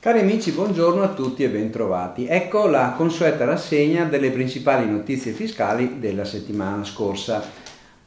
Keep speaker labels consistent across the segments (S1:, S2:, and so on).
S1: Cari amici, buongiorno a tutti e bentrovati. Ecco la consueta rassegna delle principali notizie fiscali della settimana scorsa.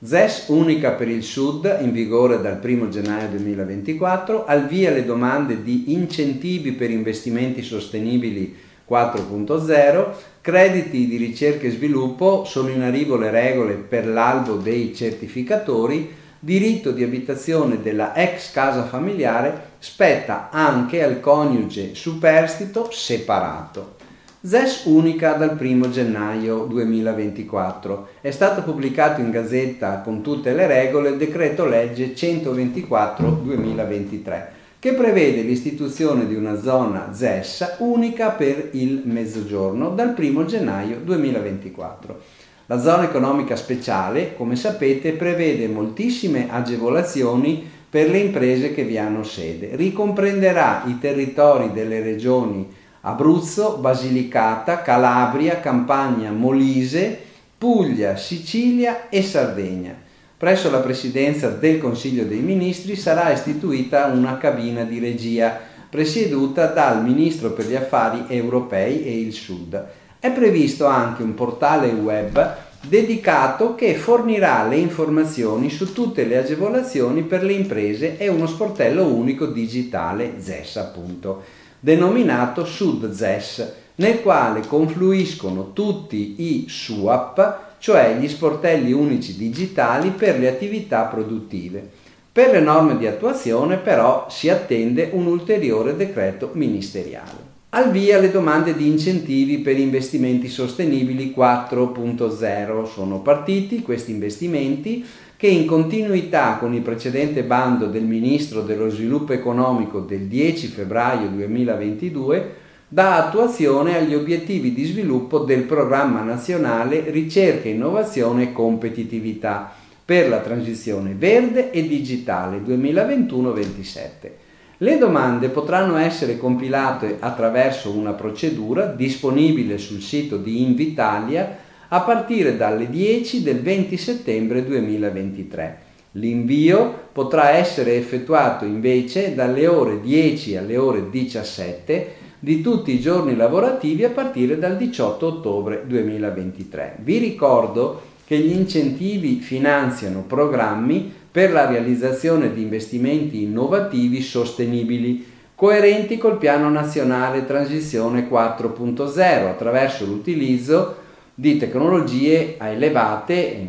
S1: ZES unica per il Sud, in vigore dal 1 gennaio 2024, al via le domande di incentivi per investimenti sostenibili 4.0, crediti di ricerca e sviluppo, sono in arrivo le regole per l'albo dei certificatori, diritto di abitazione della ex casa familiare spetta anche al coniuge superstito separato. ZES unica dal 1 gennaio 2024. È stato pubblicato in gazzetta con tutte le regole il decreto legge 124-2023 che prevede l'istituzione di una zona ZES unica per il mezzogiorno dal 1 gennaio 2024. La zona economica speciale, come sapete, prevede moltissime agevolazioni per le imprese che vi hanno sede. Ricomprenderà i territori delle regioni Abruzzo, Basilicata, Calabria, Campania, Molise, Puglia, Sicilia e Sardegna. Presso la Presidenza del Consiglio dei Ministri sarà istituita una cabina di regia presieduta dal Ministro per gli Affari Europei e il Sud. È previsto anche un portale web dedicato che fornirà le informazioni su tutte le agevolazioni per le imprese e uno sportello unico digitale ZES appunto, denominato SudZES, nel quale confluiscono tutti i SUAP, cioè gli sportelli unici digitali per le attività produttive. Per le norme di attuazione però si attende un ulteriore decreto ministeriale. Al via le domande di incentivi per investimenti sostenibili 4.0. Sono partiti questi investimenti che in continuità con il precedente bando del Ministro dello Sviluppo Economico del 10 febbraio 2022 dà attuazione agli obiettivi di sviluppo del Programma Nazionale Ricerca, Innovazione e Competitività per la transizione verde e digitale 2021-27. Le domande potranno essere compilate attraverso una procedura disponibile sul sito di Invitalia a partire dalle 10 del 20 settembre 2023. L'invio potrà essere effettuato invece dalle ore 10 alle ore 17 di tutti i giorni lavorativi a partire dal 18 ottobre 2023. Vi ricordo che gli incentivi finanziano programmi per la realizzazione di investimenti innovativi sostenibili, coerenti col Piano Nazionale Transizione 4.0 attraverso l'utilizzo di tecnologie elevate,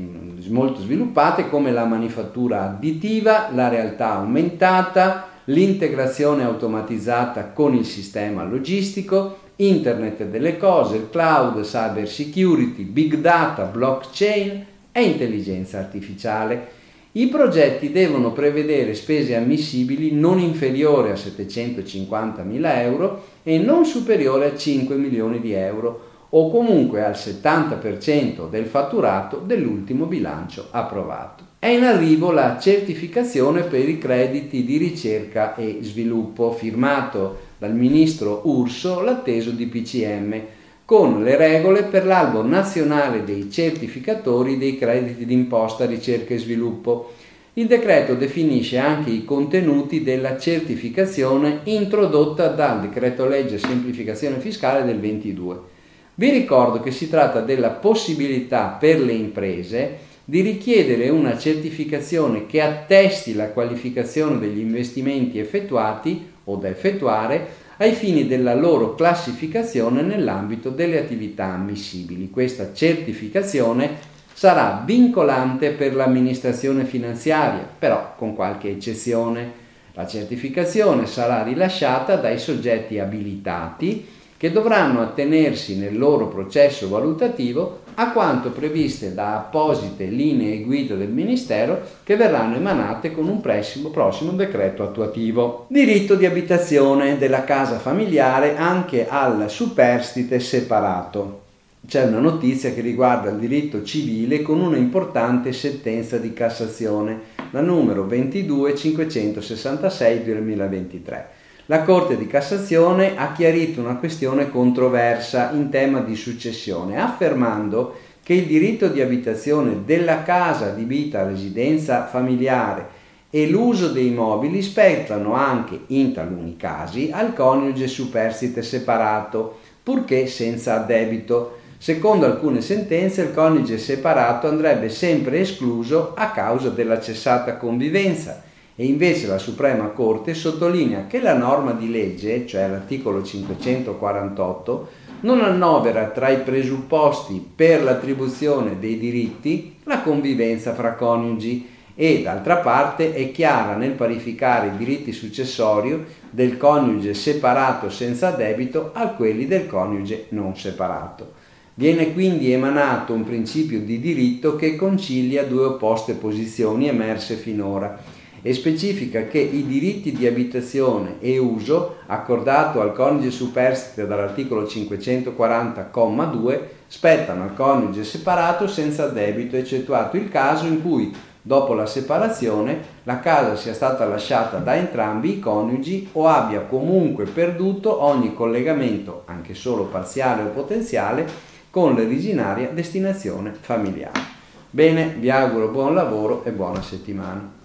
S1: molto sviluppate come la manifattura additiva, la realtà aumentata, l'integrazione automatizzata con il sistema logistico, internet delle cose, il cloud, cyber security, big data, blockchain e intelligenza artificiale. I progetti devono prevedere spese ammissibili non inferiori a 750 mila euro e non superiori a 5 milioni di euro o comunque al 70% del fatturato dell'ultimo bilancio approvato. È in arrivo la certificazione per i crediti di ricerca e sviluppo firmato dal ministro Urso l'atteso di PCM con le regole per l'albo nazionale dei certificatori dei crediti d'imposta ricerca e sviluppo. Il decreto definisce anche i contenuti della certificazione introdotta dal decreto legge semplificazione fiscale del 22. Vi ricordo che si tratta della possibilità per le imprese di richiedere una certificazione che attesti la qualificazione degli investimenti effettuati o da effettuare ai fini della loro classificazione nell'ambito delle attività ammissibili. Questa certificazione sarà vincolante per l'amministrazione finanziaria, però con qualche eccezione. La certificazione sarà rilasciata dai soggetti abilitati che dovranno attenersi nel loro processo valutativo a quanto previste da apposite linee guida del Ministero che verranno emanate con un prossimo, prossimo decreto attuativo. Diritto di abitazione della casa familiare anche al superstite separato. C'è una notizia che riguarda il diritto civile con una importante sentenza di Cassazione, la numero 22566 2023 la Corte di Cassazione ha chiarito una questione controversa in tema di successione, affermando che il diritto di abitazione della casa adibita a residenza familiare e l'uso dei mobili spettano anche, in taluni casi, al coniuge superstite separato, purché senza addebito. Secondo alcune sentenze il coniuge separato andrebbe sempre escluso a causa della cessata convivenza e invece la Suprema Corte sottolinea che la norma di legge, cioè l'articolo 548, non annovera tra i presupposti per l'attribuzione dei diritti la convivenza fra coniugi e d'altra parte è chiara nel parificare i diritti successori del coniuge separato senza debito a quelli del coniuge non separato. Viene quindi emanato un principio di diritto che concilia due opposte posizioni emerse finora e specifica che i diritti di abitazione e uso accordato al coniuge superstite dall'articolo 540,2 spettano al coniuge separato senza debito, eccettuato il caso in cui dopo la separazione la casa sia stata lasciata da entrambi i coniugi o abbia comunque perduto ogni collegamento, anche solo parziale o potenziale, con l'originaria destinazione familiare. Bene, vi auguro buon lavoro e buona settimana.